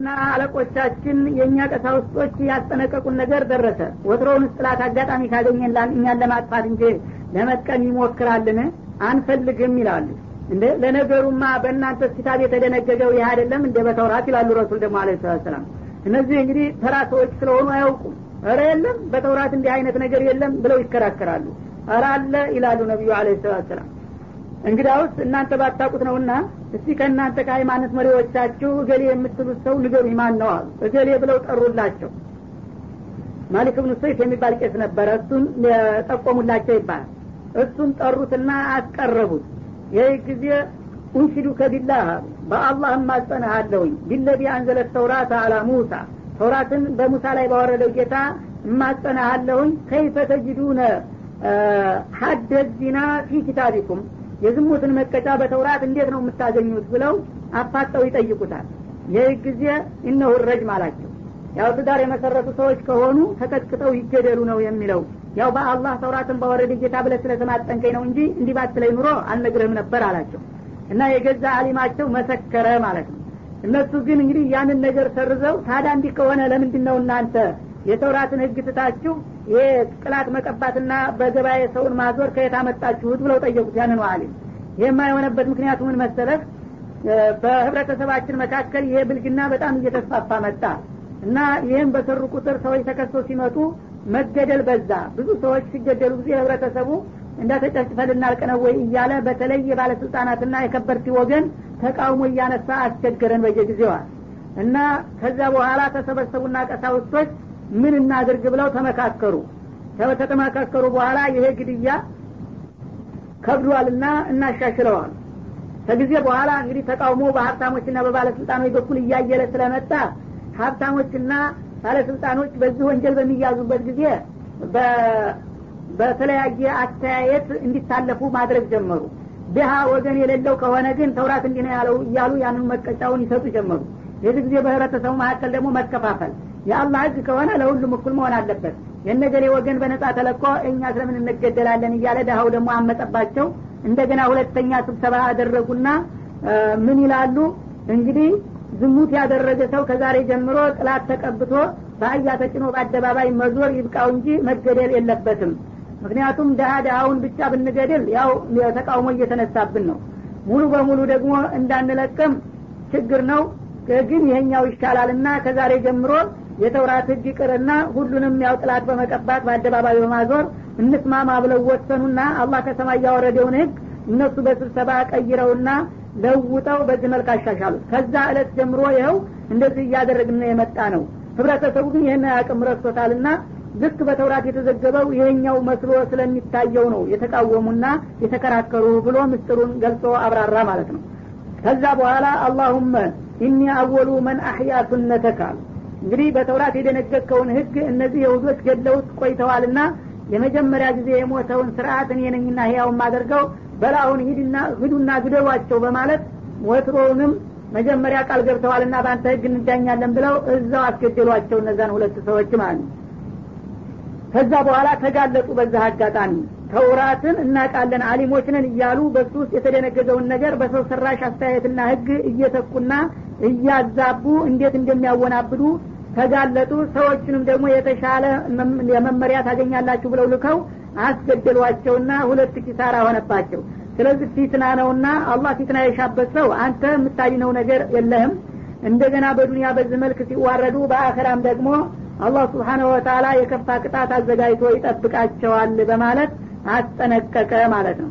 እና አለቆቻችን የእኛ ቀሳውስቶች ያስጠነቀቁን ነገር ደረሰ። ወትሮውን ጥላት አጋጣሚ ካገኘን እኛን ለማጥፋት እንጂ ለመጥቀም ይሞክራልን? አንፈልግም ይላሉ። እንደ ለነገሩማ በእናንተ ኪታብ የተደነገገው ይህ አይደለም እንደ በተውራት ይላሉ ረሱል ደግሞ አለ ሰላም እነዚህ እንግዲህ ተራ ሰዎች ስለሆኑ አያውቁም። እረ የለም በተውራት እንዲህ አይነት ነገር የለም ብለው ይከራከራሉ። እረ ይላሉ ነቢዩ አለ ሰላም እንግዳውስ እናንተ ባታቁት ነውና እስቲ ከእናንተ ከሃይማኖት መሪዎቻችሁ እገሌ የምትሉት ሰው ንገሩኝ ማን ነው አሉ። እገሌ ብለው ጠሩላቸው። ማሊክ ብኑ ሰይፍ የሚባል ቄስ ነበረ። እሱን ጠቆሙላቸው ይባላል። እሱን ጠሩትና አስቀረቡት። ይህ ጊዜ ኡንሽዱ ከቢላህ በአላህ እማጸንሃለሁኝ ቢለዚ አንዘለት ተውራት አላ ሙሳ። ተውራትን በሙሳ ላይ ባወረደው ጌታ እማጸንሃለሁኝ። ከይፈ ተጅዱነ ሀደ ዚና ፊ ኪታቢኩም የዝሙትን መቀጫ በተውራት እንዴት ነው የምታገኙት ብለው አፋጠው ይጠይቁታል። ይህ ጊዜ እነሁ ረጅም አላቸው። ያው ትዳር የመሰረቱ ሰዎች ከሆኑ ተቀጥቅጠው ይገደሉ ነው የሚለው። ያው በአላህ ተውራትን ባወረደ ጌታ ብለ ስለተማጠንከኝ ነው እንጂ እንዲህ ባትለኝ ኑሮ አልነግርህም ነበር አላቸው። እና የገዛ አሊማቸው መሰከረ ማለት ነው። እነሱ ግን እንግዲህ ያንን ነገር ሰርዘው ታዲያ እንዲህ ከሆነ ለምንድን ነው እናንተ የተውራትን ህግ ትታችሁ ቅላት መቀባትና በገበያ ሰውን ማዞር ከየት አመጣችሁት ብለው ጠየቁት ያንን አሊም። ይህማ የሆነበት ምክንያቱ ምን መሰለህ? በህብረተሰባችን መካከል ይሄ ብልግና በጣም እየተስፋፋ መጣ እና ይህም በሰሩ ቁጥር ሰዎች ተከሶ ሲመጡ መገደል በዛ። ብዙ ሰዎች ሲገደሉ ጊዜ ህብረተሰቡ እንዳተጨፍጭፈ ልናልቅ ወይ እያለ በተለይ የባለስልጣናትና የከበርቲ ወገን ተቃውሞ እያነሳ አስቸገረን በየጊዜዋል እና ከዛ በኋላ ተሰበሰቡና ቀሳውስቶች ምን እናድርግ ብለው ተመካከሩ። ከተመካከሩ በኋላ ይሄ ግድያ ከብዷልና እናሻሽለዋል። ከጊዜ በኋላ እንግዲህ ተቃውሞ በሀብታሞችና በባለስልጣኖች በኩል እያየለ ስለመጣ ሀብታሞችና ባለስልጣኖች በዚህ ወንጀል በሚያዙበት ጊዜ በተለያየ አስተያየት እንዲታለፉ ማድረግ ጀመሩ። ድሀ ወገን የሌለው ከሆነ ግን ተውራት እንዲህ ነው ያለው እያሉ ያንን መቀጫውን ይሰጡ ጀመሩ። የዚህ ጊዜ በህብረተሰቡ መካከል ደግሞ መከፋፈል የአላህ ህግ ከሆነ ለሁሉም እኩል መሆን አለበት። የነገሌ ወገን በነጻ ተለቆ እኛ ስለምን እንገደላለን እያለ ድሀው ደግሞ አመጠባቸው እንደገና ሁለተኛ ስብሰባ አደረጉና ምን ይላሉ? እንግዲህ ዝሙት ያደረገ ሰው ከዛሬ ጀምሮ ጥላት ተቀብቶ በአያ ተጭኖ በአደባባይ መዞር ይብቃው እንጂ መገደል የለበትም። ምክንያቱም ድሀ ድሀውን ብቻ ብንገድል ያው ተቃውሞ እየተነሳብን ነው። ሙሉ በሙሉ ደግሞ እንዳንለቅም ችግር ነው። ግን ይሄኛው ይሻላልና ከዛሬ ጀምሮ የተውራት ህግ ይቅርና ሁሉንም ያው ጥላት በመቀባት በአደባባይ በማዞር እንስማማ ብለው ወሰኑና አላህ ከሰማይ ያወረደውን ህግ እነሱ በስብሰባ ቀይረውና ለውጠው በዚህ መልክ አሻሻሉት። ከዛ እለት ጀምሮ ይኸው እንደዚህ እያደረግን የመጣ ነው ህብረተሰቡ ግን ይህን አቅም ረስቶታልና ልክ በተውራት የተዘገበው ይሄኛው መስሎ ስለሚታየው ነው የተቃወሙና የተከራከሩ ብሎ ምስጢሩን ገልጾ አብራራ ማለት ነው። ከዛ በኋላ አላሁመ ኢኒ አወሉ መን አህያ ሱነተካ እንግዲህ በተውራት የደነገግከውን ህግ እነዚህ የሁዶች ገለውት ቆይተዋልና የመጀመሪያ ጊዜ የሞተውን ስርአት እኔ ነኝና ህያው ማደርገው በላሁን ሂድና ሂዱና ግደሏቸው በማለት ወትሮውንም መጀመሪያ ቃል ገብተዋልና በአንተ ህግ እንዳኛለን ብለው እዛው አስገደሏቸው እነዛን ሁለት ሰዎች ማለት ነው። ከዛ በኋላ ተጋለጡ በዛ አጋጣሚ። ተውራትን እናቃለን አሊሞችንን እያሉ በሱ ውስጥ የተደነገገውን ነገር በሰው ሰራሽ አስተያየትና ህግ እየተኩና እያዛቡ እንዴት እንደሚያወናብዱ ተጋለጡ። ሰዎችንም ደግሞ የተሻለ የመመሪያ ታገኛላችሁ ብለው ልከው አስገደሏቸውና ሁለት ኪሳራ ሆነባቸው። ስለዚህ ፊትና ነውና አላህ ፊትና የሻበት ሰው አንተ የምታድነው ነገር የለህም። እንደገና በዱንያ በዚህ መልክ ሲዋረዱ በአኸራም ደግሞ አላህ ስብሓነ ወተላ የከፋ ቅጣት አዘጋጅቶ ይጠብቃቸዋል በማለት አስጠነቀቀ ማለት ነው።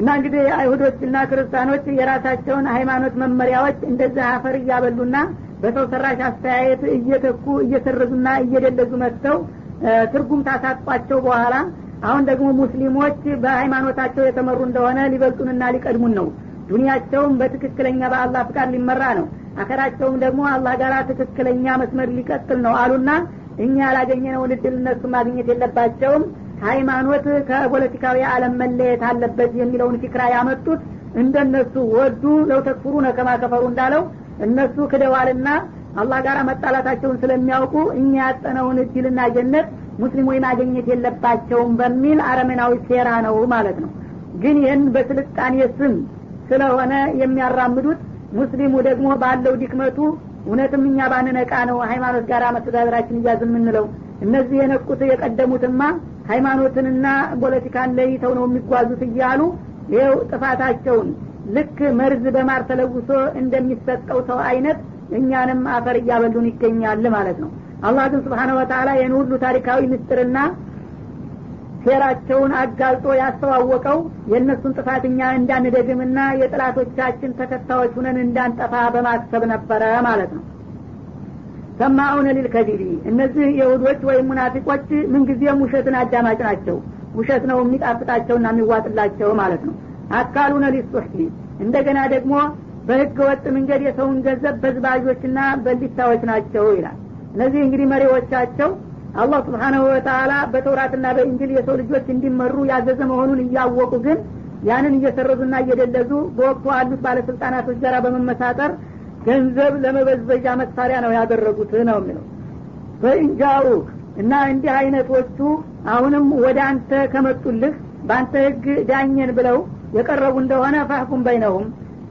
እና እንግዲህ አይሁዶችና ክርስቲያኖች የራሳቸውን ሃይማኖት መመሪያዎች እንደዚህ አፈር እያበሉና በሰው ሰራሽ አስተያየት እየተኩ እየሰረዙና እየደለዙ መጥተው ትርጉም ታሳጧቸው በኋላ አሁን ደግሞ ሙስሊሞች በሃይማኖታቸው የተመሩ እንደሆነ ሊበልጡንና ሊቀድሙን ነው። ዱኒያቸውም በትክክለኛ በአላህ ፍቃድ ሊመራ ነው። አከራቸውም ደግሞ አላህ ጋር ትክክለኛ መስመር ሊቀጥል ነው አሉና እኛ ያላገኘነውን እድል እነሱ ማግኘት የለባቸውም። ሃይማኖት ከፖለቲካዊ አለም መለየት አለበት የሚለውን ፊክራ ያመጡት እንደነሱ ወዱ ለው ተክፍሩ ነው እንዳለው እነሱ ክደዋልና አላህ ጋር መጣላታቸውን ስለሚያውቁ እኛ ያጠነውን እድልና ጀነት ሙስሊሞች ማግኘት የለባቸውም በሚል አረመናዊ ሴራ ነው ማለት ነው። ግን ይህን በስልጣኔ ስም ስለሆነ የሚያራምዱት ሙስሊሙ ደግሞ ባለው ድክመቱ እውነትም እኛ ባንነቃ ነው ሃይማኖት ጋር መተዳደራችን እያዝ የምንለው። እነዚህ የነቁት የቀደሙትማ ሃይማኖትንና ፖለቲካን ለይተው ነው የሚጓዙት እያሉ ይኸው ጥፋታቸውን ልክ መርዝ በማር ተለውሶ እንደሚሰጠው ሰው አይነት እኛንም አፈር እያበሉን ይገኛል ማለት ነው። አላህ ግን ስብሓነ ወተላ ይህን ሁሉ ታሪካዊ ምስጥርና ሴራቸውን አጋልጦ ያስተዋወቀው የእነሱን ጥፋት እኛ እንዳንደግምና የጥላቶቻችን ተከታዮች ሁነን እንዳንጠፋ በማሰብ ነበረ ማለት ነው። ሰማዑነ ሊልከዚቢ እነዚህ የሁዶች ወይም ሙናፊቆች ምንጊዜም ውሸትን አዳማጭ ናቸው። ውሸት ነው የሚጣፍጣቸውና የሚዋጥላቸው ማለት ነው አካሉነ ሊሱሕቲ እንደገና ደግሞ በህገ ወጥ መንገድ የሰውን ገንዘብ በዝባዦችና በሊታዎች ናቸው ይላል። እነዚህ እንግዲህ መሪዎቻቸው አላህ ስብሓናሁ ወተላ በተውራትና በእንጅል የሰው ልጆች እንዲመሩ ያዘዘ መሆኑን እያወቁ ግን ያንን እየሰረዙና እየደለዙ በወቅቱ አሉት ባለስልጣናቶች ጋር በመመሳጠር ገንዘብ ለመበዝበዣ መሳሪያ ነው ያደረጉት ነው የሚለው። በእንጃሩ እና እንዲህ አይነቶቹ አሁንም ወደ አንተ ከመጡልህ በአንተ ህግ ዳኘን ብለው የቀረቡ እንደሆነ ፋህኩም በይነሁም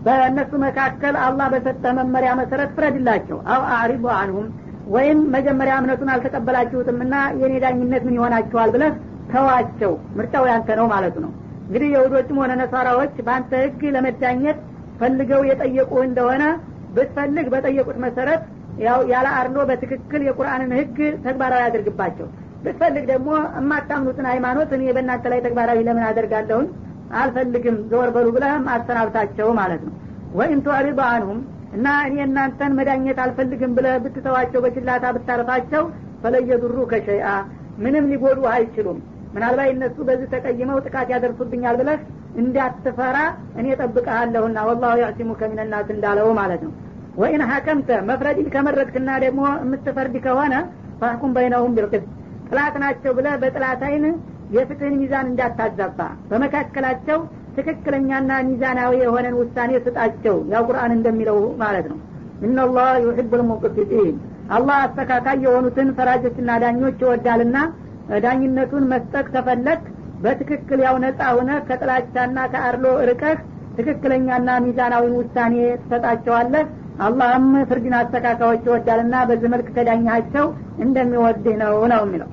በእነሱ መካከል አላህ በሰጠ መመሪያ መሰረት ፍረድላቸው። አው አዕሪቡ አንሁም ወይም መጀመሪያ እምነቱን አልተቀበላችሁትምና የኔ ዳኝነት ምን ይሆናችኋል ብለህ ተዋቸው። ምርጫው ያንተ ነው ማለቱ ነው። እንግዲህ የሁዶችም ሆነ ነሳራዎች በአንተ ህግ ለመዳኘት ፈልገው የጠየቁ እንደሆነ ብትፈልግ በጠየቁት መሰረት ያው ያለ አርሎ በትክክል የቁርአንን ህግ ተግባራዊ አድርግባቸው። ብትፈልግ ደግሞ የማታምኑትን ሃይማኖት እኔ በእናንተ ላይ ተግባራዊ ለምን አደርጋለሁን አልፈልግም ዘወር በሉ ብለህም አሰናብታቸው ማለት ነው። ወይም ቱዕሪض አንሁም እና እኔ እናንተን መዳኘት አልፈልግም ብለ ብትተዋቸው በችላታ ብታረፋቸው ፈለየዱሩ ከሸይአ ምንም ሊጎዱ አይችሉም። ምናልባት እነሱ በዚህ ተቀይመው ጥቃት ያደርሱብኛል ብለህ እንዳትፈራ እኔ ጠብቀሃለሁና ወላሁ ያዕሲሙከ ሚነናስ እንዳለው ማለት ነው። ወኢን ሀከምተ መፍረድን ከመረጥክና ደግሞ የምትፈርድ ከሆነ ፋህኩም በይነሁም ቢልቅስት ጥላት ናቸው ብለ በጥላት አይን የፍትህን ሚዛን እንዳታዛባ በመካከላቸው ትክክለኛና ሚዛናዊ የሆነን ውሳኔ ስጣቸው ያው ቁርአን እንደሚለው ማለት ነው። ኢናላህ ዩሕቡ ልሙቅሲጢን አላህ አስተካካይ የሆኑትን ፈራጆችና ዳኞች ይወዳልና ዳኝነቱን መስጠት ከፈለግ በትክክል ያው ነጻ ሁነ ከጥላቻና ከአርሎ ርቀህ ትክክለኛና ሚዛናዊን ውሳኔ ትሰጣቸዋለህ። አላህም ፍርድን አስተካካዮች ይወዳልና በዚህ መልክ ከዳኛቸው እንደሚወድህ ነው ነው የሚለው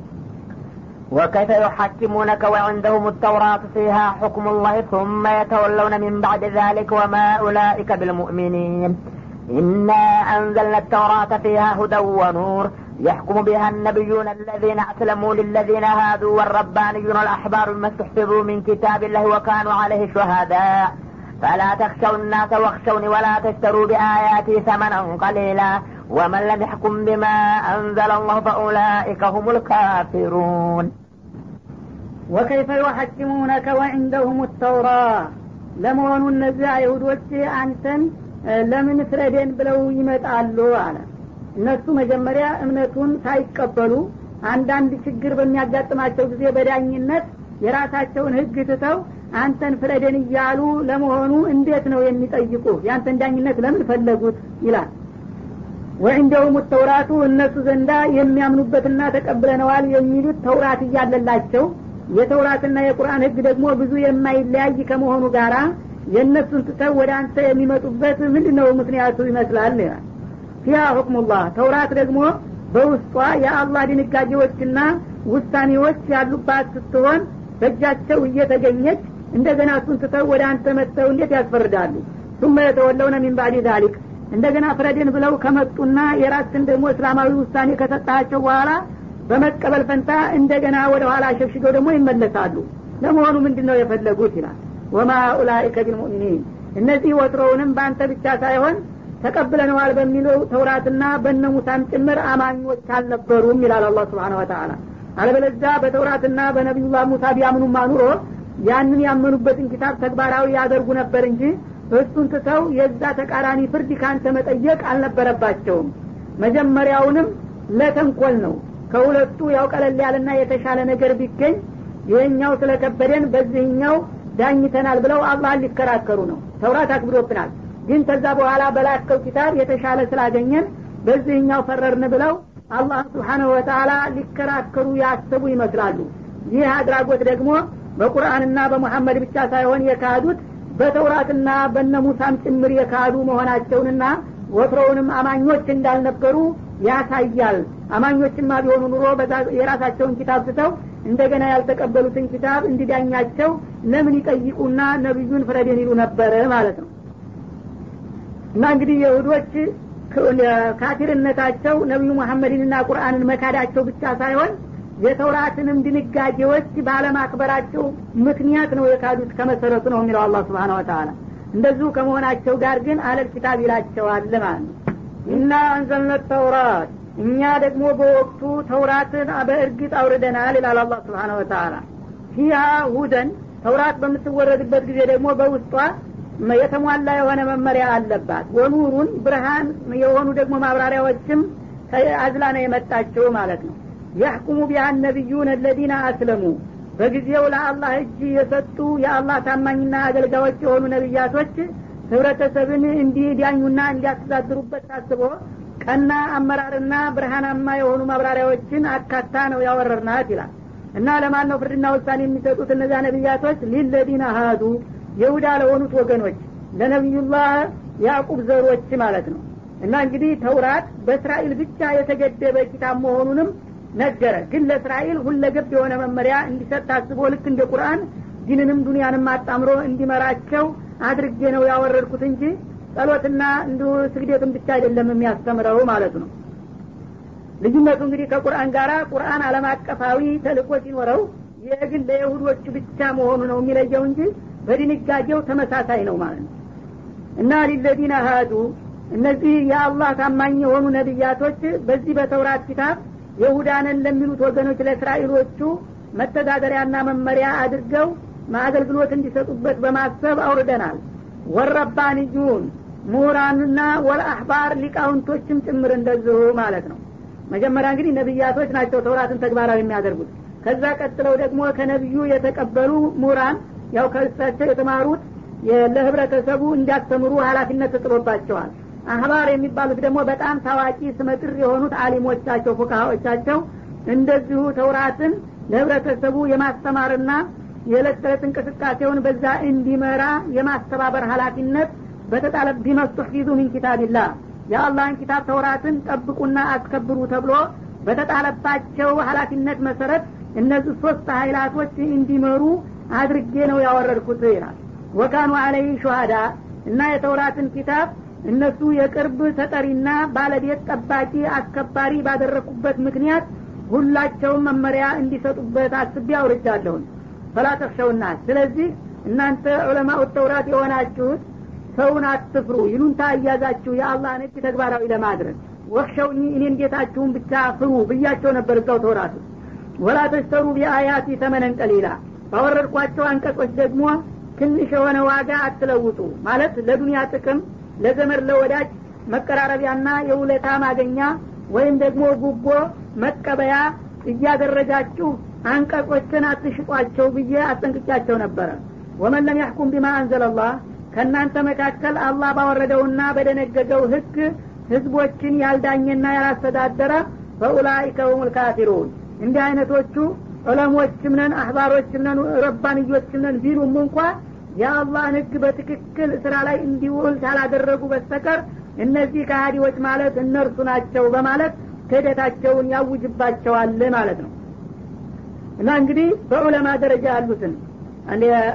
وكيف يحكمونك وعندهم التوراة فيها حكم الله ثم يتولون من بعد ذلك وما أولئك بالمؤمنين. إنا أنزلنا التوراة فيها هدى ونور يحكم بها النبيون الذين أسلموا للذين هادوا والربانيون الأحبار بما استحفظوا من كتاب الله وكانوا عليه شهداء. فلا تخشوا الناس واخشوني ولا تشتروا بآياتي ثمنا قليلا. ومن لم يحكم بما أنزل الله فأولئك هم الكافرون. ወከይፈ ዩሐኪሙነከ ወዕንደሁም ተውራ ለመሆኑ እነዚህ አይሁዶች አንተን ለምን ፍረዴን ብለው ይመጣሉ አለ እነሱ መጀመሪያ እምነቱን ሳይቀበሉ አንዳንድ ችግር በሚያጋጥማቸው ጊዜ በዳኝነት የራሳቸውን ህግ ትተው አንተን ፍረደን እያሉ ለመሆኑ እንዴት ነው የሚጠይቁ? ያንተን ዳኝነት ለምን ፈለጉት? ይላል። ወዕንደውም ተውራቱ እነሱ ዘንዳ የሚያምኑበትና ተቀብለነዋል የሚሉት ተውራት እያለላቸው የተውራትና የቁርአን ህግ ደግሞ ብዙ የማይለያይ ከመሆኑ ጋራ የእነሱን ትተው ወደ አንተ የሚመጡበት ምንድን ነው ምክንያቱ ይመስላል ይላል። ፊያ ሁክሙላህ። ተውራት ደግሞ በውስጧ የአላህ ድንጋጌዎችና ውሳኔዎች ያሉባት ስትሆን በእጃቸው እየተገኘች እንደገና እሱን ትተው ወደ አንተ መጥተው እንዴት ያስፈርዳሉ? ሱመ የተወለውነ ሚን ባዕድ ዛሊክ። እንደገና ፍረድን ብለው ከመጡና የራስን ደግሞ እስላማዊ ውሳኔ ከሰጣቸው በኋላ በመቀበል ፈንታ እንደገና ወደ ኋላ ሸሽገው ደግሞ ይመለሳሉ። ለመሆኑ ምንድን ነው የፈለጉት ይላል። ወማ ኡላኢከ ቢልሙእሚኒን እነዚህ ወትሮውንም በአንተ ብቻ ሳይሆን ተቀብለነዋል በሚለው ተውራትና በነ ሙሳም ጭምር አማኞች አልነበሩም ይላል አላህ ስብሓን ወተላ አለበለዛ በተውራትና በነቢዩላህ ሙሳ ቢያምኑማ ኑሮ ያንን ያመኑበትን ኪታብ ተግባራዊ ያደርጉ ነበር እንጂ እሱን ትተው የዛ ተቃራኒ ፍርድ ካንተ መጠየቅ አልነበረባቸውም። መጀመሪያውንም ለተንኮል ነው ከሁለቱ ያው ቀለል ያለና የተሻለ ነገር ቢገኝ ይህኛው ስለከበደን በዚህኛው ዳኝተናል ብለው አላህን ሊከራከሩ ነው። ተውራት አክብዶብናል ግን ከዛ በኋላ በላከው ኪታብ የተሻለ ስላገኘን በዚህኛው ፈረርን ብለው አላህ ስብሓነሁ ወተላ ሊከራከሩ ያሰቡ ይመስላሉ። ይህ አድራጎት ደግሞ በቁርአንና በሙሐመድ ብቻ ሳይሆን የካዱት በተውራትና በነ ሙሳም ጭምር የካዱ መሆናቸውንና ወትሮውንም አማኞች እንዳልነበሩ ያሳያል አማኞችማ ቢሆኑ ኑሮ የራሳቸውን ኪታብ ስተው እንደገና ያልተቀበሉትን ኪታብ እንዲዳኛቸው ለምን ይጠይቁና ነቢዩን ፍረዴን ይሉ ነበረ ማለት ነው። እና እንግዲህ የሁዶች ካፊርነታቸው ነቢዩ መሐመድንና ቁርአንን መካዳቸው ብቻ ሳይሆን የተውራትንም ድንጋጌዎች ባለማክበራቸው ምክንያት ነው የካዱት ከመሰረቱ ነው የሚለው አላ ስብሓን ወተላ እንደዚሁ ከመሆናቸው ጋር ግን አለል ኪታብ ይላቸዋል ማለት ነው። እና አንዘልነ ተውራት እኛ ደግሞ በወቅቱ ተውራትን በእርግጥ አውርደናል ይላል አላ ስብሓን ወተላ ፊሃ ሁደን ተውራት በምትወረድበት ጊዜ ደግሞ በውስጧ የተሟላ የሆነ መመሪያ አለባት። ወኑሩን ብርሃን የሆኑ ደግሞ ማብራሪያዎችም አዝላ ነው የመጣቸው ማለት ነው። ያሕኩሙ ቢሃን ነቢዩን አለዚነ አስለሙ። በጊዜው ለአላህ እጅ የሰጡ የአላህ ታማኝና አገልጋዮች የሆኑ ነቢያቶች ህብረተሰብን እንዲዳኙና እንዲያስተዳድሩበት ታስቦ ቀና አመራርና ብርሃናማ የሆኑ ማብራሪያዎችን አካታ ነው ያወረርናት ይላል። እና ለማን ነው ፍርድና ውሳኔ የሚሰጡት እነዚያ ነቢያቶች? ሊለዲና ሀዱ የሁዳ ለሆኑት ወገኖች ለነቢዩላህ ያዕቁብ ዘሮች ማለት ነው። እና እንግዲህ ተውራት በእስራኤል ብቻ የተገደበ ኪታብ መሆኑንም ነገረ። ግን ለእስራኤል ሁለገብ የሆነ መመሪያ እንዲሰጥ ታስቦ ልክ እንደ ቁርአን ዲንንም ዱንያንም አጣምሮ እንዲመራቸው አድርጌ ነው ያወረድኩት እንጂ ጸሎትና እንዲሁ ስግደትን ብቻ አይደለም የሚያስተምረው ማለት ነው። ልዩነቱ እንግዲህ ከቁርአን ጋራ ቁርአን አለም አቀፋዊ ተልእኮ ሲኖረው ይህ ግን ለይሁዶቹ ብቻ መሆኑ ነው የሚለየው እንጂ በድንጋጌው ተመሳሳይ ነው ማለት ነው። እና ሊለዲነ ሀዱ እነዚህ የአላህ ታማኝ የሆኑ ነቢያቶች በዚህ በተውራት ኪታብ የሁዳንን ለሚሉት ወገኖች ለእስራኤሎቹ መተዳደሪያና መመሪያ አድርገው አገልግሎት እንዲሰጡበት በማሰብ አውርደናል። ወረባንዩን ምሁራንና ወልአህባር ሊቃውንቶችም ጭምር እንደዚሁ ማለት ነው። መጀመሪያ እንግዲህ ነቢያቶች ናቸው ተውራትን ተግባራዊ የሚያደርጉት። ከዛ ቀጥለው ደግሞ ከነቢዩ የተቀበሉ ምሁራን ያው ከእሳቸው የተማሩት ለህብረተሰቡ እንዲያስተምሩ ሀላፊነት ተጥሎባቸዋል። አህባር የሚባሉት ደግሞ በጣም ታዋቂ ስመጥር የሆኑት አሊሞቻቸው ፉካሃዎቻቸው እንደዚሁ ተውራትን ለህብረተሰቡ የማስተማርና የዕለት ተዕለት እንቅስቃሴውን በዛ እንዲመራ የማስተባበር ሀላፊነት በተጣለ ቢመስተሒዙ ሚን ኪታቢላህ። የአላህን ኪታብ ተውራትን ጠብቁና አስከብሩ ተብሎ በተጣለባቸው ሀላፊነት መሰረት እነዚህ ሶስት ሀይላቶች እንዲመሩ አድርጌ ነው ያወረድኩት ይላል። ወካኑ አለይ ሹሃዳ እና የተውራትን ኪታብ እነሱ የቅርብ ተጠሪና ባለቤት ጠባቂ አስከባሪ ባደረግኩበት ምክንያት ሁላቸውም መመሪያ እንዲሰጡበት አስቤ አውርጃለሁን ፈላ ስለዚህ እናንተ ዑለማኡ ተውራት የሆናችሁት ሰውን አትፍሩ። ይሉንታ እያዛችሁ የአላህን ህግ ተግባራዊ ለማድረግ ወክሸውኝ እኔን ጌታችሁን ብቻ ፍሩ ብያቸው ነበር እዛው ተውራት ወላ ተሽተሩ ቢአያቲ ተመነን ቀሊላ። ባወረድኳቸው አንቀጾች ደግሞ ትንሽ የሆነ ዋጋ አትለውጡ ማለት ለዱንያ ጥቅም ለዘመድ ለወዳጅ መቀራረቢያና የውለታ ማገኛ ወይም ደግሞ ጉቦ መቀበያ እያደረጋችሁ አንቀጾችን አትሽጧቸው ብዬ አስጠንቅቻቸው ነበረ። ወመን ለም ያሕኩም ቢማ አንዘለላህ ከእናንተ መካከል አላህ ባወረደውና በደነገገው ህግ ህዝቦችን ያልዳኘና ያላስተዳደረ ፈኡላይከ ሁም ልካፊሩን እንዲህ አይነቶቹ ዑለሞችም ነን አህባሮችም ነን ረባንዮችም ነን ቢሉም እንኳ የአላህን ህግ በትክክል ስራ ላይ እንዲውል ካላደረጉ በስተቀር እነዚህ ከሃዲዎች ማለት እነርሱ ናቸው በማለት ክህደታቸውን ያውጅባቸዋል ማለት ነው። እና እንግዲህ በዑለማ ደረጃ ያሉትን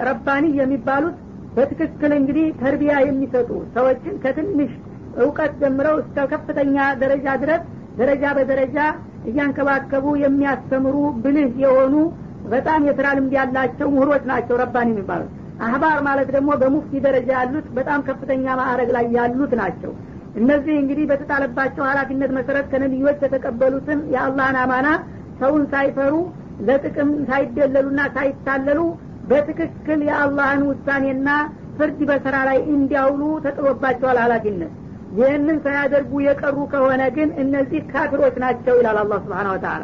ረባኒ የሚባሉት በትክክል እንግዲህ ተርቢያ የሚሰጡ ሰዎችን ከትንሽ እውቀት ጀምረው እስከ ከፍተኛ ደረጃ ድረስ ደረጃ በደረጃ እያንከባከቡ የሚያስተምሩ ብልህ የሆኑ በጣም የስራ ልምድ ያላቸው ምሁሮች ናቸው ረባኒ የሚባሉት። አህባር ማለት ደግሞ በሙፍቲ ደረጃ ያሉት በጣም ከፍተኛ ማዕረግ ላይ ያሉት ናቸው። እነዚህ እንግዲህ በተጣለባቸው ሀላፊነት መሰረት ከነቢዮች የተቀበሉትን የአላህን አማና ሰውን ሳይፈሩ ለጥቅም ሳይደለሉና ሳይታለሉ በትክክል የአላህን ውሳኔና ፍርድ በስራ ላይ እንዲያውሉ ተጥሎባቸዋል ሀላፊነት ይህንን ሳያደርጉ የቀሩ ከሆነ ግን እነዚህ ካፊሮች ናቸው ይላል አላህ ስብሓን ወተላ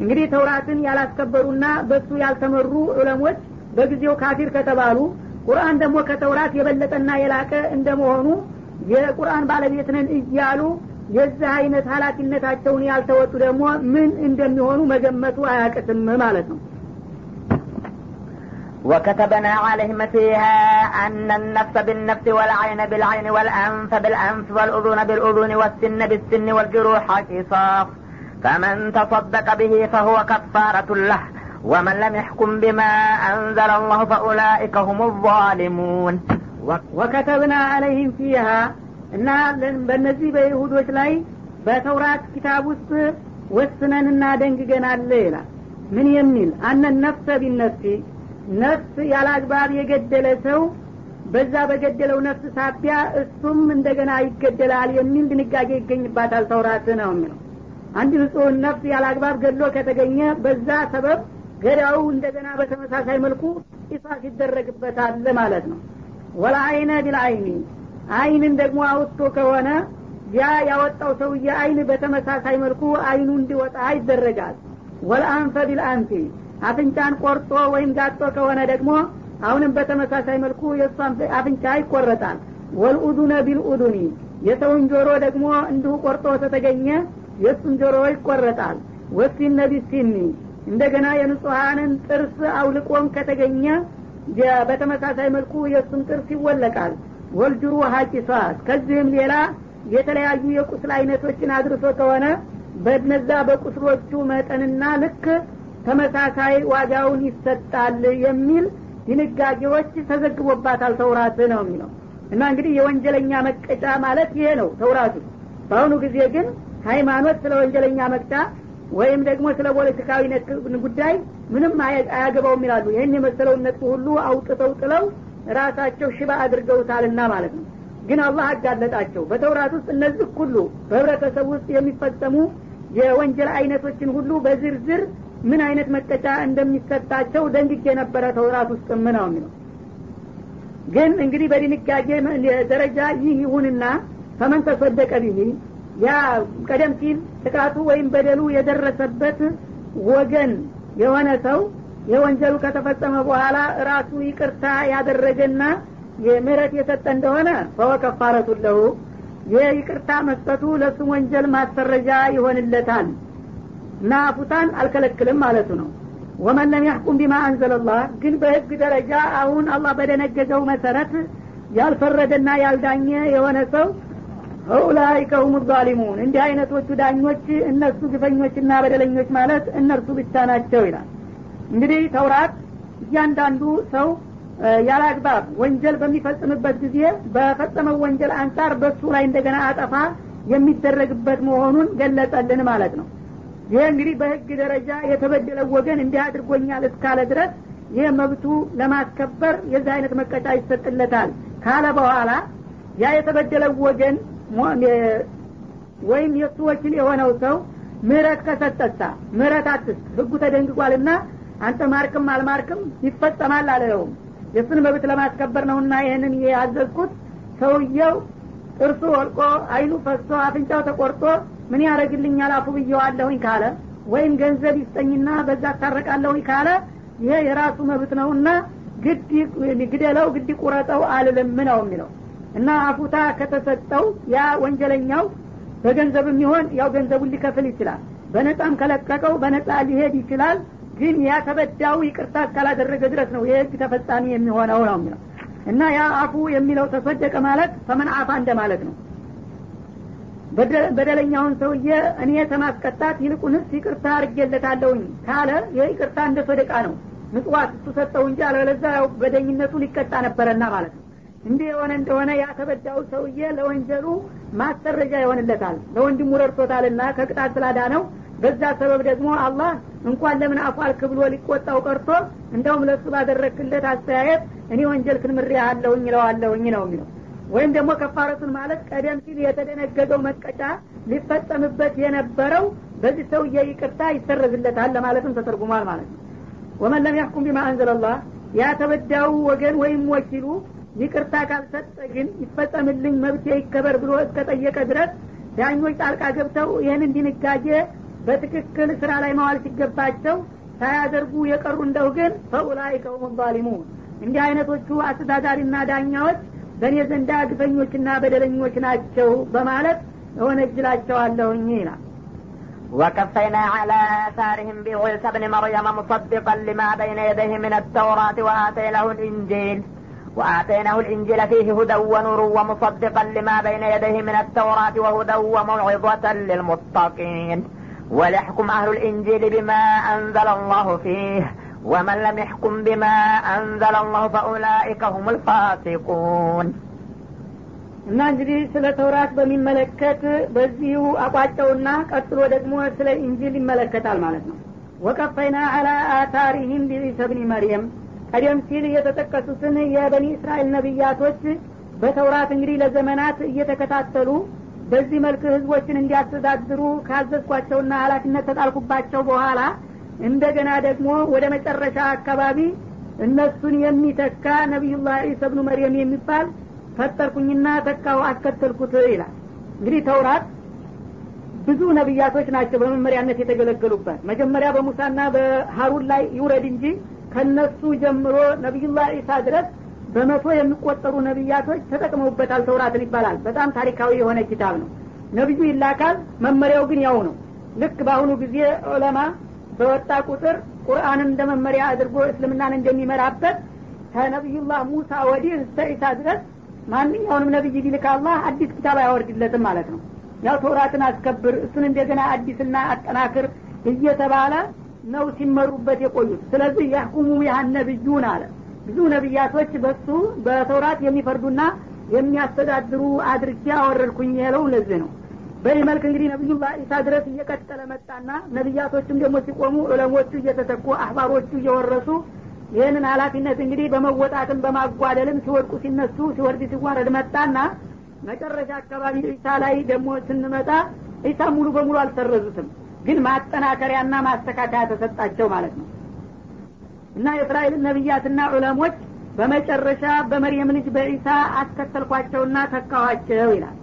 እንግዲህ ተውራትን ያላስከበሩና በሱ ያልተመሩ ዑለሞች በጊዜው ካፊር ከተባሉ ቁርአን ደግሞ ከተውራት የበለጠና የላቀ እንደመሆኑ የቁርአን ባለቤት እያሉ የዚህ አይነት ሀላፊነታቸውን ያልተወጡ ደግሞ ምን እንደሚሆኑ መገመቱ አያቅትም ማለት ነው وكتبنا عليهم فيها أن النفس بالنفس والعين بالعين والأنف بالأنف والأذن بالأذن والسن بالسن والجروح قصاص فمن تصدق به فهو كفارة له ومن لم يحكم بما أنزل الله فأولئك هم الظالمون ወከተብና አለይህም ፊሃ እና በእነዚህ በይሁዶች ላይ በተውራት ኪታብ ውስጥ ወስነንና ደንግገናል ይላል ምን የሚል አነ ነፍሰ ቢነፍሲ ነፍስ ያለ የገደለ ሰው በዛ በገደለው ነፍስ ሳቢያ እሱም እንደገና ይገደላል የሚል ድንጋጌ ይገኝባታል። ተውራት ነው የሚለው አንድ ንጹህን ነፍስ ያለ አግባብ ገድሎ ከተገኘ በዛ ሰበብ ገዳው እንደገና በተመሳሳይ መልኩ ቂሳስ ይደረግበታል ማለት ነው። ወለአይነ ቢልአይኒ አይንን ደግሞ አውጥቶ ከሆነ ያ ያወጣው ሰውዬ አይን በተመሳሳይ መልኩ አይኑ እንዲወጣ ይደረጋል። ወልአንፈ ቢልአንፊ አፍንጫን ቆርጦ ወይም ጋጦ ከሆነ ደግሞ አሁንም በተመሳሳይ መልኩ የእሱ አፍንጫ ይቆረጣል። ወልኡዱነ ቢልኡዱኒ የሰውን ጆሮ ደግሞ እንዲሁ ቆርጦ ተተገኘ የእሱን ጆሮ ይቆረጣል። ወሲነ ቢሲኒ እንደገና የንጹሐንን ጥርስ አውልቆም ከተገኘ በተመሳሳይ መልኩ የእሱን ጥርስ ይወለቃል። ወልጅሩ ሀቂሷት ከዚህም ሌላ የተለያዩ የቁስል አይነቶችን አድርሶ ከሆነ በነዛ በቁስሎቹ መጠንና ልክ ተመሳሳይ ዋጋውን ይሰጣል የሚል ድንጋጌዎች ተዘግቦባታል ተውራት ነው የሚለው። እና እንግዲህ የወንጀለኛ መቀጫ ማለት ይሄ ነው ተውራቱ። በአሁኑ ጊዜ ግን ሃይማኖት ስለ ወንጀለኛ መቅጫ ወይም ደግሞ ስለ ፖለቲካዊ ጉዳይ ምንም አያገባውም ይላሉ። ይህን የመሰለውን ነጥብ ሁሉ አውጥተው ጥለው ራሳቸው ሽባ አድርገውታልና ማለት ነው። ግን አላህ አጋለጣቸው። በተውራት ውስጥ እነዚህ ሁሉ በህብረተሰብ ውስጥ የሚፈጸሙ የወንጀል አይነቶችን ሁሉ በዝርዝር ምን አይነት መቀጫ እንደሚሰጣቸው ደንግጌ ነበረ ተውራት ውስጥ ምነው የሚለው። ግን እንግዲህ በድንጋጌ ደረጃ ይህ ይሁንና ፈመን ተሰደቀ ቢሂ ያ ቀደም ሲል ጥቃቱ ወይም በደሉ የደረሰበት ወገን የሆነ ሰው የወንጀሉ ከተፈጸመ በኋላ ራሱ ይቅርታ ያደረገና የምህረት የሰጠ እንደሆነ ፈወ ከፋረቱ ለሁ ይህ ይቅርታ መስጠቱ ለሱ ወንጀል ማሰረጃ ይሆንለታል እና አፉታን አልከለክልም ማለቱ ነው። ወመን ለም ያሕኩም ቢማ አንዘለላህ ግን በህግ ደረጃ አሁን አላህ በደነገገው መሰረት ያልፈረደና ያልዳኘ የሆነ ሰው ኡላይከ ሁም ዛሊሙን። እንዲህ አይነቶቹ ዳኞች እነሱ ግፈኞችና በደለኞች ማለት እነርሱ ብቻ ናቸው ይላል። እንግዲህ ተውራት እያንዳንዱ ሰው ያለ አግባብ ወንጀል በሚፈጽምበት ጊዜ በፈጸመው ወንጀል አንጻር በሱ ላይ እንደገና አጠፋ የሚደረግበት መሆኑን ገለጸልን ማለት ነው ይህ እንግዲህ በህግ ደረጃ የተበደለው ወገን እንዲህ አድርጎኛል እስካለ ድረስ ይህ መብቱ ለማስከበር የዚህ አይነት መቀጫ ይሰጥለታል። ካለ በኋላ ያ የተበደለው ወገን ወይም የእሱ ወኪል የሆነው ሰው ምህረት ከሰጠሳ ምህረት አትስጥ ህጉ ተደንግጓልና አንተ ማርክም አልማርክም ይፈጸማል አለውም። የእሱን መብት ለማስከበር ነውና ይህንን ያዘዝኩት። ሰውየው ጥርሱ ወልቆ አይኑ ፈሶ አፍንጫው ተቆርጦ ምን ያደረግልኛል አፉ ብየዋለሁኝ ካለ ወይም ገንዘብ ይስጠኝና በዛ ታረቃለሁኝ ካለ ይሄ የራሱ መብት ነውና ግድ ግደለው ግድ ቁረጠው አልልም ነው የሚለው። እና አፉታ ከተሰጠው ያ ወንጀለኛው በገንዘብ የሚሆን ያው ገንዘቡን ሊከፍል ይችላል። በነጻም ከለቀቀው በነጻ ሊሄድ ይችላል። ግን ያ ተበዳው ይቅርታ እስካላደረገ ድረስ ነው የህግ ተፈጻሚ የሚሆነው ነው የሚለው። እና ያ አፉ የሚለው ተሰደቀ ማለት ፈመን አፋ እንደ ማለት ነው በደለኛውን ሰውዬ እኔ ተማስቀጣት ይልቁንስ ይቅርታ አርጌለታለሁኝ ካለ ይህ ይቅርታ እንደ ሰደቃ ነው። ምጽዋት እሱ ሰጠው እንጂ አለበለዛ ያው በደኝነቱ ሊቀጣ ነበረና ማለት ነው። እንዲህ የሆነ እንደሆነ ያተበዳው ሰውዬ ለወንጀሉ ማሰረጃ ይሆንለታል። ለወንድሙ ረድቶታልና ከቅጣት ስላዳነው። በዛ ሰበብ ደግሞ አላህ እንኳን ለምን አፏልክ ብሎ ሊቆጣው ቀርቶ እንደውም ለእሱ ባደረክለት አስተያየት እኔ ወንጀል ክንምሬ አለሁኝ ይለዋለሁኝ ነው የሚለው ወይም ደግሞ ከፋረቱን ማለት ቀደም ሲል የተደነገገው መቀጫ ሊፈጸምበት የነበረው በዚህ ሰውዬ ይቅርታ ይሰረዝለታል ለማለትም ተተርጉሟል ማለት ነው። ወመን ለም ያሕኩም ቢማ አንዘለላህ ያ ወገን ወይም ወኪሉ ይቅርታ ካልሰጠ ግን ይፈጸምልኝ መብቴ ይከበር ብሎ እስከጠየቀ ድረስ ዳኞች ጣልቃ ገብተው ይህንን ድንጋጌ በትክክል ስራ ላይ መዋል ሲገባቸው ሳያደርጉ የቀሩ እንደው ግን ፈኡላይከ ሁም ዛሊሙን። እንዲህ አይነቶቹ አስተዳዳሪና ዳኛዎች በእኔ ዘንዳ ግፈኞችና በደለኞች ናቸው በማለት እወነጅላቸዋለሁኝ ይላል وكفينا على آثارهم بعيسى ابن مريم مصدقا لما بين يديه من التوراة وآتيناه الإنجيل وآتيناه الإنجيل فيه هدى ونور ومصدقا لما بين يديه من التوراة وهدى وموعظة للمتقين وليحكم أهل الإنجيل بما أنزل الله فيه ومن لم يحكم بما أنزل الله فأولئك هم الفاسقون እና እንግዲህ ስለ ተውራት በሚመለከት በዚሁ አቋጨውና ቀጥሎ ደግሞ ስለ ኢንጂል ይመለከታል ማለት ነው ወቀፈይና አላ አታሪህም ቢዒሳ ብኒ መርየም ቀደም ሲል የተጠቀሱትን የበኒ እስራኤል ነቢያቶች በተውራት እንግዲህ ለዘመናት እየተከታተሉ በዚህ መልክ ህዝቦችን እንዲያስተዳድሩ ካዘዝኳቸውና ሀላፊነት ተጣልኩባቸው በኋላ እንደገና ደግሞ ወደ መጨረሻ አካባቢ እነሱን የሚተካ ነቢዩላህ ዒሳ ብኑ መርየም የሚባል ፈጠርኩኝና ተካው አስከተልኩት ይላል። እንግዲህ ተውራት ብዙ ነቢያቶች ናቸው በመመሪያነት የተገለገሉበት። መጀመሪያ በሙሳና በሀሩን ላይ ይውረድ እንጂ ከነሱ ጀምሮ ነቢዩላህ ዒሳ ድረስ በመቶ የሚቆጠሩ ነቢያቶች ተጠቅመውበታል። ተውራትን ይባላል። በጣም ታሪካዊ የሆነ ኪታብ ነው። ነቢዩ ይላካል መመሪያው ግን ያው ነው። ልክ በአሁኑ ጊዜ ዑለማ በወጣ ቁጥር ቁርአንን እንደ መመሪያ አድርጎ እስልምናን እንደሚመራበት ከነቢዩላህ ሙሳ ወዲህ እስተ ዒሳ ድረስ ማንኛውንም ነቢይ ቢልክ አላህ አዲስ ኪታብ አያወርድለትም ማለት ነው። ያው ተውራትን አስከብር እሱን እንደገና አዲስና አጠናክር እየተባለ ነው ሲመሩበት የቆዩት። ስለዚህ ያህኩሙ ያህን ነቢዩን አለ። ብዙ ነቢያቶች በሱ በተውራት የሚፈርዱና የሚያስተዳድሩ አድርጌ አወረድኩኝ ያለው ለዚህ ነው በዚህ መልክ እንግዲህ ነቢዩላህ ኢሳ ድረስ እየቀጠለ መጣና ነቢያቶችም ደግሞ ሲቆሙ ዕለሞቹ እየተተኩ አህባሮቹ እየወረሱ ይህንን ሀላፊነት እንግዲህ በመወጣትም በማጓደልም ሲወድቁ ሲነሱ ሲወርድ ሲዋረድ መጣና መጨረሻ አካባቢ ኢሳ ላይ ደግሞ ስንመጣ ኢሳ ሙሉ በሙሉ አልሰረዙትም። ግን ማጠናከሪያና ማስተካከያ ተሰጣቸው ማለት ነው። እና የእስራኤልን ነቢያትና ዑለሞች በመጨረሻ በመርየም ልጅ በኢሳ አስከተልኳቸውና ተካኋቸው ይላል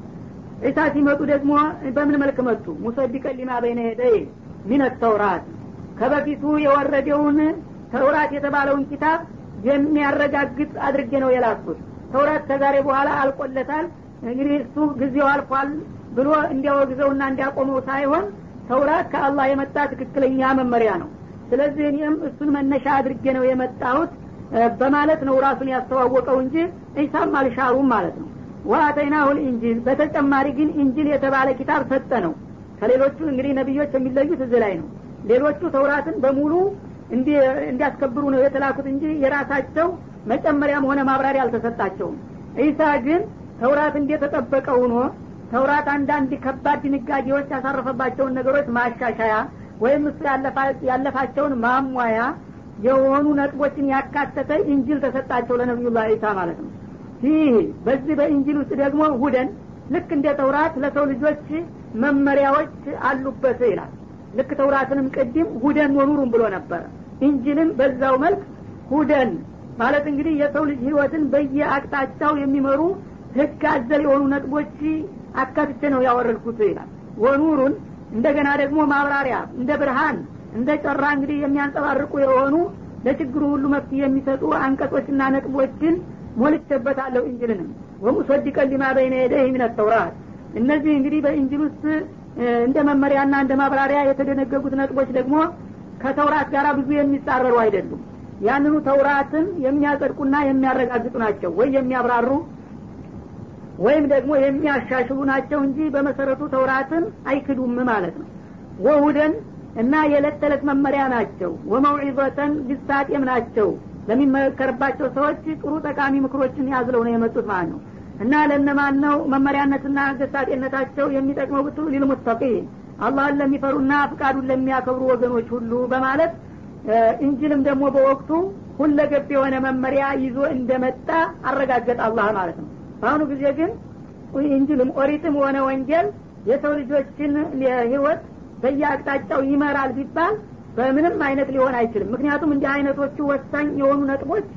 ዒሳ ሲመጡ ደግሞ በምን መልክ መጡ? ሙሰዲቀን ሊማ በይነ ሄደይ ሚን ተውራት። ከበፊቱ የወረደውን ተውራት የተባለውን ኪታብ የሚያረጋግጥ አድርጌ ነው የላኩት። ተውራት ከዛሬ በኋላ አልቆለታል። እንግዲህ እሱ ጊዜው አልፏል ብሎ እንዲያወግዘውና እንዲያቆመው ሳይሆን ተውራት ከአላህ የመጣ ትክክለኛ መመሪያ ነው። ስለዚህ እኔም እሱን መነሻ አድርጌ ነው የመጣሁት በማለት ነው ራሱን ያስተዋወቀው እንጂ ዒሳም አልሻሩም ማለት ነው ወአተይናሁ ልኢንጂል በተጨማሪ ግን ኢንጂል የተባለ ኪታብ ሰጠ ነው። ከሌሎቹ እንግዲህ ነቢዮች የሚለዩት እዚህ ላይ ነው። ሌሎቹ ተውራትን በሙሉ እንዲያስከብሩ ነው የተላኩት እንጂ የራሳቸው መጨመሪያም ሆነ ማብራሪያ አልተሰጣቸውም። ዒሳ ግን ተውራት እንደተጠበቀ ሆኖ ተውራት አንዳንድ ከባድ ድንጋጌዎች ያሳረፈባቸውን ነገሮች ማሻሻያ ወይም እሱ ያለፋቸውን ማሟያ የሆኑ ነጥቦችን ያካተተ ኢንጅል ተሰጣቸው ለነቢዩላህ ዒሳ ማለት ነው ይህ በዚህ በኢንጅል ውስጥ ደግሞ هدى ልክ እንደ ተውራት ለሰው ልጆች መመሪያዎች አሉበት ይላል። ልክ ተውራትንም ቅድም هدى ونور ብሎ ነበረ ኢንጅልን በዛው መልክ هدى ማለት እንግዲህ የሰው ልጅ ህይወትን በየአቅጣጫው የሚመሩ ህግ አዘል የሆኑ ነጥቦች አካትቼ ነው ያወረድኩት ይላል። ወኑሩን እንደገና ደግሞ ማብራሪያ እንደ ብርሃን እንደ ጨራ እንግዲህ የሚያንጸባርቁ የሆኑ ለችግሩ ሁሉ መፍትሄ የሚሰጡ አንቀጾችና ነጥቦችን ሞልቼበታለሁ እንጅልንም ወሙሰዲቀን ሊማ በይነ የደህ ምን ተውራት። እነዚህ እንግዲህ በኢንጅል ውስጥ እንደ መመሪያና እንደ ማብራሪያ የተደነገጉት ነጥቦች ደግሞ ከተውራት ጋር ብዙ የሚጻረሩ አይደሉም። ያንኑ ተውራትን የሚያጸድቁና የሚያረጋግጡ ናቸው ወይ የሚያብራሩ ወይም ደግሞ የሚያሻሽሉ ናቸው እንጂ በመሰረቱ ተውራትን አይክዱም ማለት ነው። ወሁደን እና የዕለት ተዕለት መመሪያ ናቸው። ወመውዒዘተን ግሳጤም ናቸው ለሚመከርባቸው ሰዎች ጥሩ ጠቃሚ ምክሮችን ያዝለው ነው የመጡት ማለት ነው። እና ለነማን ነው መመሪያነትና ገሳጤነታቸው የሚጠቅመው ብትሉ ሊልሙተቂን አላህን ለሚፈሩና ፍቃዱን ለሚያከብሩ ወገኖች ሁሉ በማለት እንጅልም ደግሞ በወቅቱ ሁለገብ የሆነ መመሪያ ይዞ እንደመጣ አረጋገጥ አላህ ማለት ነው። በአሁኑ ጊዜ ግን እንጅልም ኦሪትም ሆነ ወንጀል የሰው ልጆችን ህይወት በየአቅጣጫው ይመራል ቢባል በምንም አይነት ሊሆን አይችልም። ምክንያቱም እንዲህ አይነቶቹ ወሳኝ የሆኑ ነጥቦች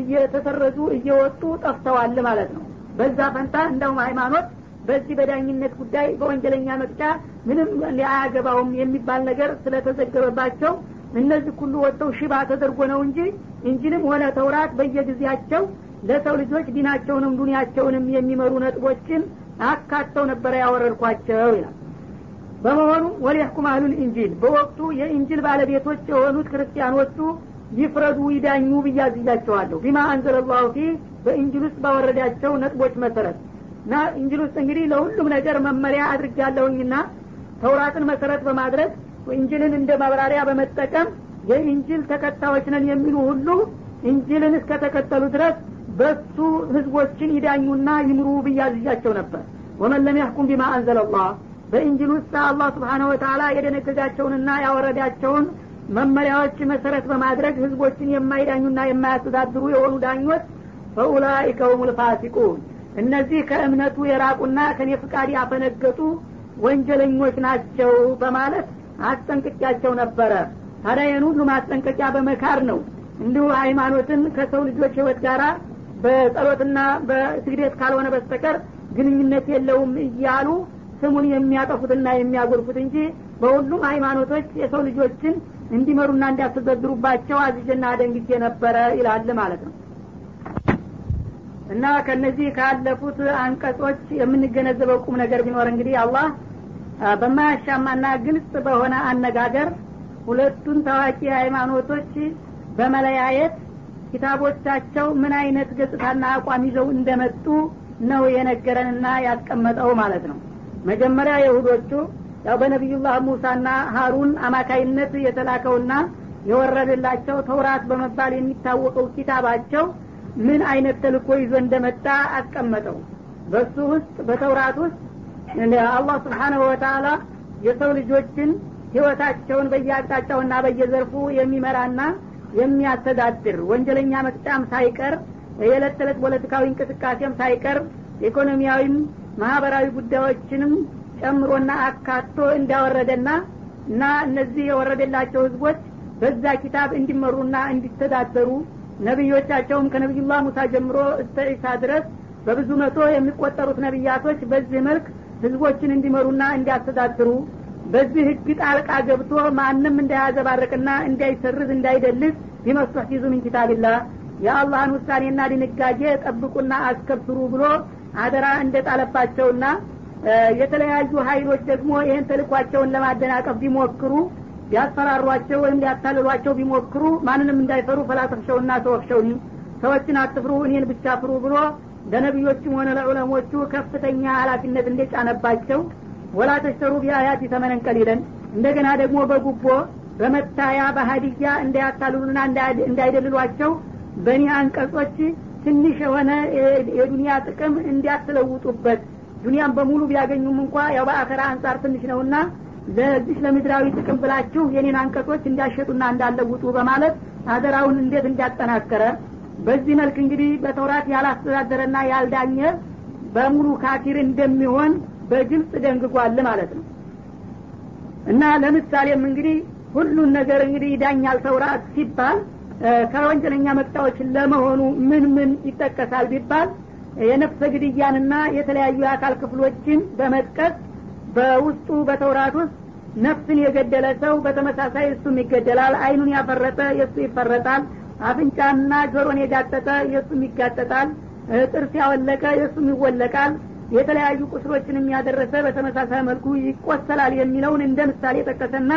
እየተሰረዙ እየወጡ ጠፍተዋል ማለት ነው። በዛ ፈንታ እንደውም ሃይማኖት በዚህ በዳኝነት ጉዳይ በወንጀለኛ መቅጫ ምንም አያገባውም የሚባል ነገር ስለተዘገበባቸው እነዚህ ሁሉ ወጥተው ሽባ ተደርጎ ነው እንጂ እንጅልም ሆነ ተውራት በየጊዜያቸው ለሰው ልጆች ዲናቸውንም ዱኒያቸውንም የሚመሩ ነጥቦችን አካተው ነበረ ያወረድኳቸው ይላል በመሆኑ ወሊያሕኩም አህሉል ኢንጂል በወቅቱ የኢንጂል ባለቤቶች የሆኑት ክርስቲያኖቹ ይፍረዱ ይዳኙ ብያዝዣቸዋለሁ ቢማ አንዘለላሁ ፊህ በኢንጂል ውስጥ ባወረዳቸው ነጥቦች መሰረት። እና ኢንጂል ውስጥ እንግዲህ ለሁሉም ነገር መመሪያ አድርጋለሁኝና ተውራትን መሰረት በማድረግ ኢንጂልን እንደ ማብራሪያ በመጠቀም የኢንጂል ተከታዮች ነን የሚሉ ሁሉ ኢንጂልን እስከተከተሉ ድረስ በሱ ህዝቦችን ይዳኙና ይምሩ ብያዝዣቸው ነበር። ወመን ለም ያሕኩም ቢማ አንዘለላህ በኢንጂል ውስጥ አላህ ስብሓነ ወተላ የደነገጋቸውንና ያወረዳቸውን መመሪያዎች መሰረት በማድረግ ህዝቦችን የማይዳኙና የማያስተዳድሩ የሆኑ ዳኞች ፈኡላኢከ ሁም ልፋሲቁን እነዚህ ከእምነቱ የራቁና ከኔ ፍቃድ ያፈነገጡ ወንጀለኞች ናቸው በማለት አስጠንቅቂያቸው ነበረ። ታዲያ ይህን ሁሉ ማስጠንቀቂያ በመካር ነው እንዲሁ ሃይማኖትን ከሰው ልጆች ህይወት ጋር በጸሎትና በስግደት ካልሆነ በስተቀር ግንኙነት የለውም እያሉ ስሙን የሚያጠፉትና የሚያጎርፉት እንጂ በሁሉም ሃይማኖቶች የሰው ልጆችን እንዲመሩና እንዲያስተዳድሩባቸው አዝዤና ደንግቼ ነበረ ይላል ማለት ነው። እና ከነዚህ ካለፉት አንቀጾች የምንገነዘበው ቁም ነገር ቢኖር እንግዲህ አላህ በማያሻማና ግልጽ በሆነ አነጋገር ሁለቱን ታዋቂ ሃይማኖቶች በመለያየት ኪታቦቻቸው ምን አይነት ገጽታና አቋም ይዘው እንደመጡ ነው የነገረንና ያስቀመጠው ማለት ነው መጀመሪያ የሁዶቹ ያው በነቢዩላህ ሙሳና ሀሩን አማካይነት የተላከውና የወረደላቸው ተውራት በመባል የሚታወቀው ኪታባቸው ምን አይነት ተልኮ ይዞ እንደመጣ አስቀመጠው። በሱ ውስጥ በተውራት ውስጥ አላህ ስብሓናሁ ወተላ የሰው ልጆችን ህይወታቸውን በየአቅጣጫውና በየዘርፉ የሚመራና የሚያስተዳድር ወንጀለኛ መቅጫም ሳይቀር የዕለት ተዕለት ፖለቲካዊ እንቅስቃሴም ሳይቀር ኢኮኖሚያዊም ማህበራዊ ጉዳዮችንም ጨምሮና አካቶ እንዳወረደና እና እነዚህ የወረደላቸው ህዝቦች በዛ ኪታብ እንዲመሩና እንዲተዳደሩ ነቢዮቻቸውም ከነቢዩላህ ሙሳ ጀምሮ እስተ ኢሳ ድረስ በብዙ መቶ የሚቆጠሩት ነቢያቶች በዚህ መልክ ህዝቦችን እንዲመሩና እንዲያስተዳድሩ በዚህ ህግ ጣልቃ ገብቶ ማንም እንዳያዘባርቅና እንዳይሰርዝ እንዳይደልስ ቢመስቱሕፊዙ ምን ኪታብላህ የአላህን ውሳኔና ድንጋጌ ጠብቁና አስከብሩ ብሎ አደራ እንደጣለባቸውና የተለያዩ ሀይሎች ደግሞ ይህን ተልኳቸውን ለማደናቀፍ ቢሞክሩ ቢያስፈራሯቸው ወይም ሊያታልሏቸው ቢሞክሩ ማንንም እንዳይፈሩ ፈላተፍሸውና ተወክሸውኒ ሰዎችን አትፍሩ እኔን ብቻ ፍሩ ብሎ ለነቢዮችም ሆነ ለዑለሞቹ ከፍተኛ ኃላፊነት እንደጫነባቸው ወላ ተሽተሩ ቢአያት ተመነን ቀሊለን። እንደገና ደግሞ በጉቦ በመታያ በሀዲያ እንዳያታልሉና እንዳይደልሏቸው በእኔ አንቀጾች ትንሽ የሆነ የዱንያ ጥቅም እንዲያትለውጡበት ዱንያን በሙሉ ቢያገኙም እንኳ ያው በአኸራ አንጻር ትንሽ ነውና ለዚህ ለምድራዊ ጥቅም ብላችሁ የኔን አንቀጾች እንዲያሸጡና እንዳለውጡ በማለት አደራውን እንዴት እንዳጠናከረ በዚህ መልክ እንግዲህ በተውራት ያላስተዳደረና ያልዳኘ በሙሉ ካፊር እንደሚሆን በግልጽ ደንግጓል ማለት ነው። እና ለምሳሌም እንግዲህ ሁሉን ነገር እንግዲህ ይዳኛል ተውራት ሲባል ከወንጀለኛ መቅጫዎች ለመሆኑ ምን ምን ይጠቀሳል ቢባል የነፍሰ ግድያንና የተለያዩ የአካል ክፍሎችን በመጥቀስ በውስጡ በተውራት ውስጥ ነፍስን የገደለ ሰው በተመሳሳይ እሱም ይገደላል አይኑን ያፈረጠ የእሱ ይፈረጣል አፍንጫና ጆሮን የጋጠጠ የእሱም ይጋጠጣል ጥርስ ያወለቀ የእሱም ይወለቃል የተለያዩ ቁስሎችን የሚያደረሰ በተመሳሳይ መልኩ ይቆሰላል የሚለውን እንደ ምሳሌ ጠቀሰና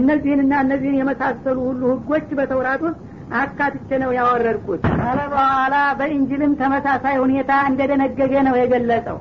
እነዚህንና እነዚህን የመሳሰሉ ሁሉ ህጎች በተውራት ውስጥ አካትቼ ነው ያወረድኩት። ካለ በኋላ በኢንጅልም ተመሳሳይ ሁኔታ እንደደነገገ ነው የገለጸው